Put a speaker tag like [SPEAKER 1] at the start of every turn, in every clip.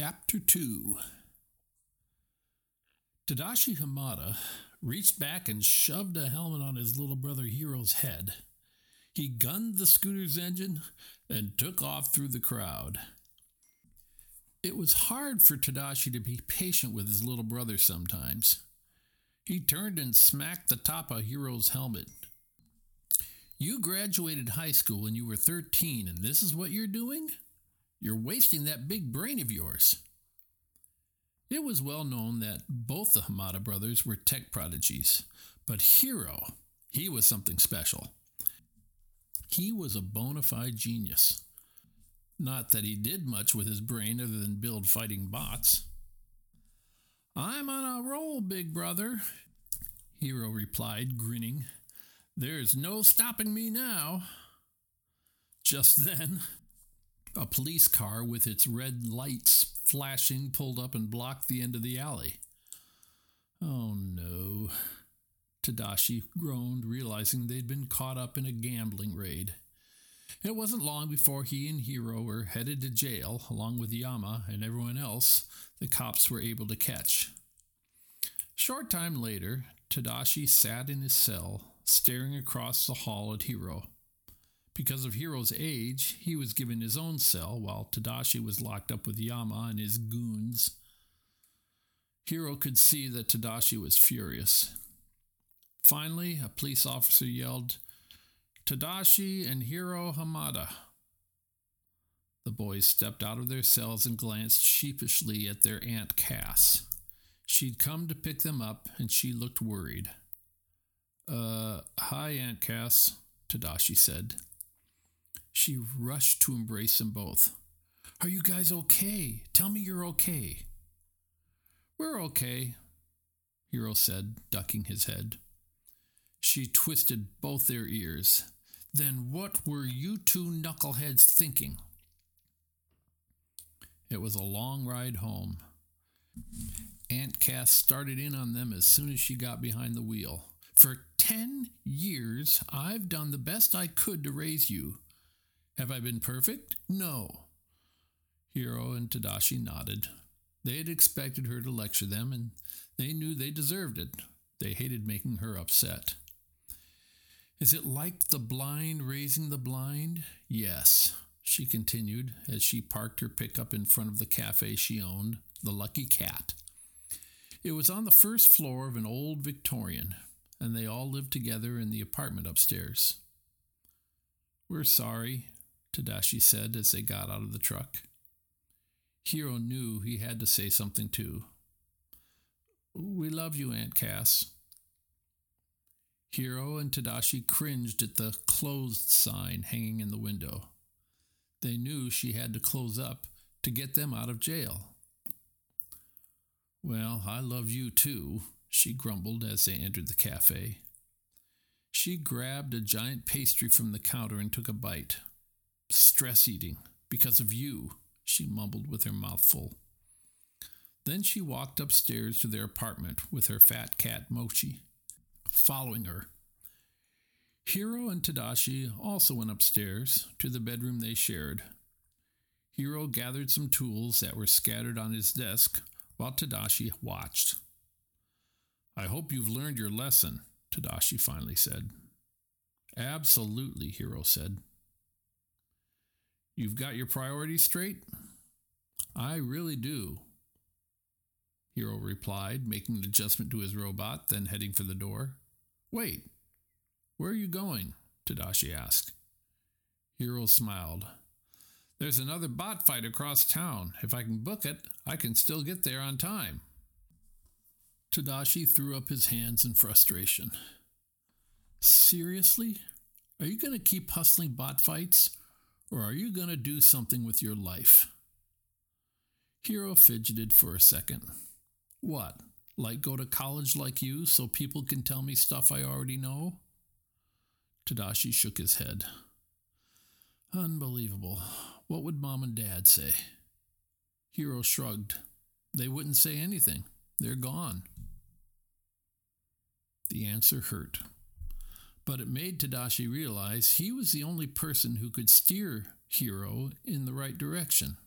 [SPEAKER 1] Chapter 2 Tadashi Hamada reached back and shoved a helmet on his little brother Hiro's head. He gunned the scooter's engine and took off through the crowd. It was hard for Tadashi to be patient with his little brother sometimes. He turned and smacked the top of Hiro's helmet. You graduated high school when you were 13, and this is what you're doing? You're wasting that big brain of yours. It was well known that both the Hamada brothers were tech prodigies, but Hiro, he was something special. He was a bona fide genius. Not that he did much with his brain other than build fighting bots. I'm on a roll, big brother, Hiro replied, grinning. There's no stopping me now. Just then, a police car with its red lights flashing pulled up and blocked the end of the alley. Oh no. Tadashi groaned, realizing they'd been caught up in a gambling raid. It wasn't long before he and Hiro were headed to jail, along with Yama and everyone else the cops were able to catch. Short time later, Tadashi sat in his cell, staring across the hall at Hiro. Because of Hiro's age, he was given his own cell while Tadashi was locked up with Yama and his goons. Hiro could see that Tadashi was furious. Finally, a police officer yelled, Tadashi and Hiro Hamada. The boys stepped out of their cells and glanced sheepishly at their Aunt Cass. She'd come to pick them up, and she looked worried. Uh, hi, Aunt Cass, Tadashi said. She rushed to embrace them both. Are you guys okay? Tell me you're okay. We're okay, Hiro said, ducking his head. She twisted both their ears. Then what were you two knuckleheads thinking? It was a long ride home. Aunt Cass started in on them as soon as she got behind the wheel. For ten years, I've done the best I could to raise you. Have I been perfect? No. Hiro and Tadashi nodded. They had expected her to lecture them, and they knew they deserved it. They hated making her upset. Is it like the blind raising the blind? Yes, she continued as she parked her pickup in front of the cafe she owned, the Lucky Cat. It was on the first floor of an old Victorian, and they all lived together in the apartment upstairs. We're sorry, Tadashi said as they got out of the truck. Hiro knew he had to say something too. We love you, Aunt Cass, Hiro and Tadashi cringed at the closed sign hanging in the window. They knew she had to close up to get them out of jail. Well, I love you too, she grumbled as they entered the cafe. She grabbed a giant pastry from the counter and took a bite. Stress eating, because of you, she mumbled with her mouth full. Then she walked upstairs to their apartment with her fat cat Mochi following her. Hiro and Tadashi also went upstairs to the bedroom they shared. Hiro gathered some tools that were scattered on his desk while Tadashi watched. I hope you've learned your lesson, Tadashi finally said. Absolutely, Hiro said. You've got your priorities straight? I really do, Hiro replied, making an adjustment to his robot, then heading for the door. Wait, where are you going? Tadashi asked. Hiro smiled. There's another bot fight across town. If I can book it, I can still get there on time. Tadashi threw up his hands in frustration. Seriously? Are you going to keep hustling bot fights, or are you going to do something with your life? Hiro fidgeted for a second. What? Like go to college like you so people can tell me stuff I already know? Tadashi shook his head. Unbelievable. What would mom and dad say? Hiro shrugged. They wouldn't say anything. They're gone. The answer hurt. But it made Tadashi realize he was the only person who could steer Hiro in the right direction.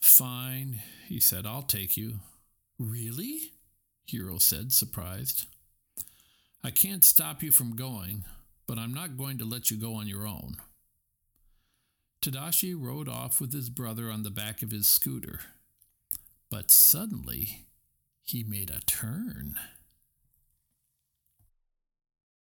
[SPEAKER 1] Fine, he said, I'll take you. Really? Hiro said, surprised. I can't stop you from going, but I'm not going to let you go on your own. Tadashi rode off with his brother on the back of his scooter. But suddenly, he made a turn.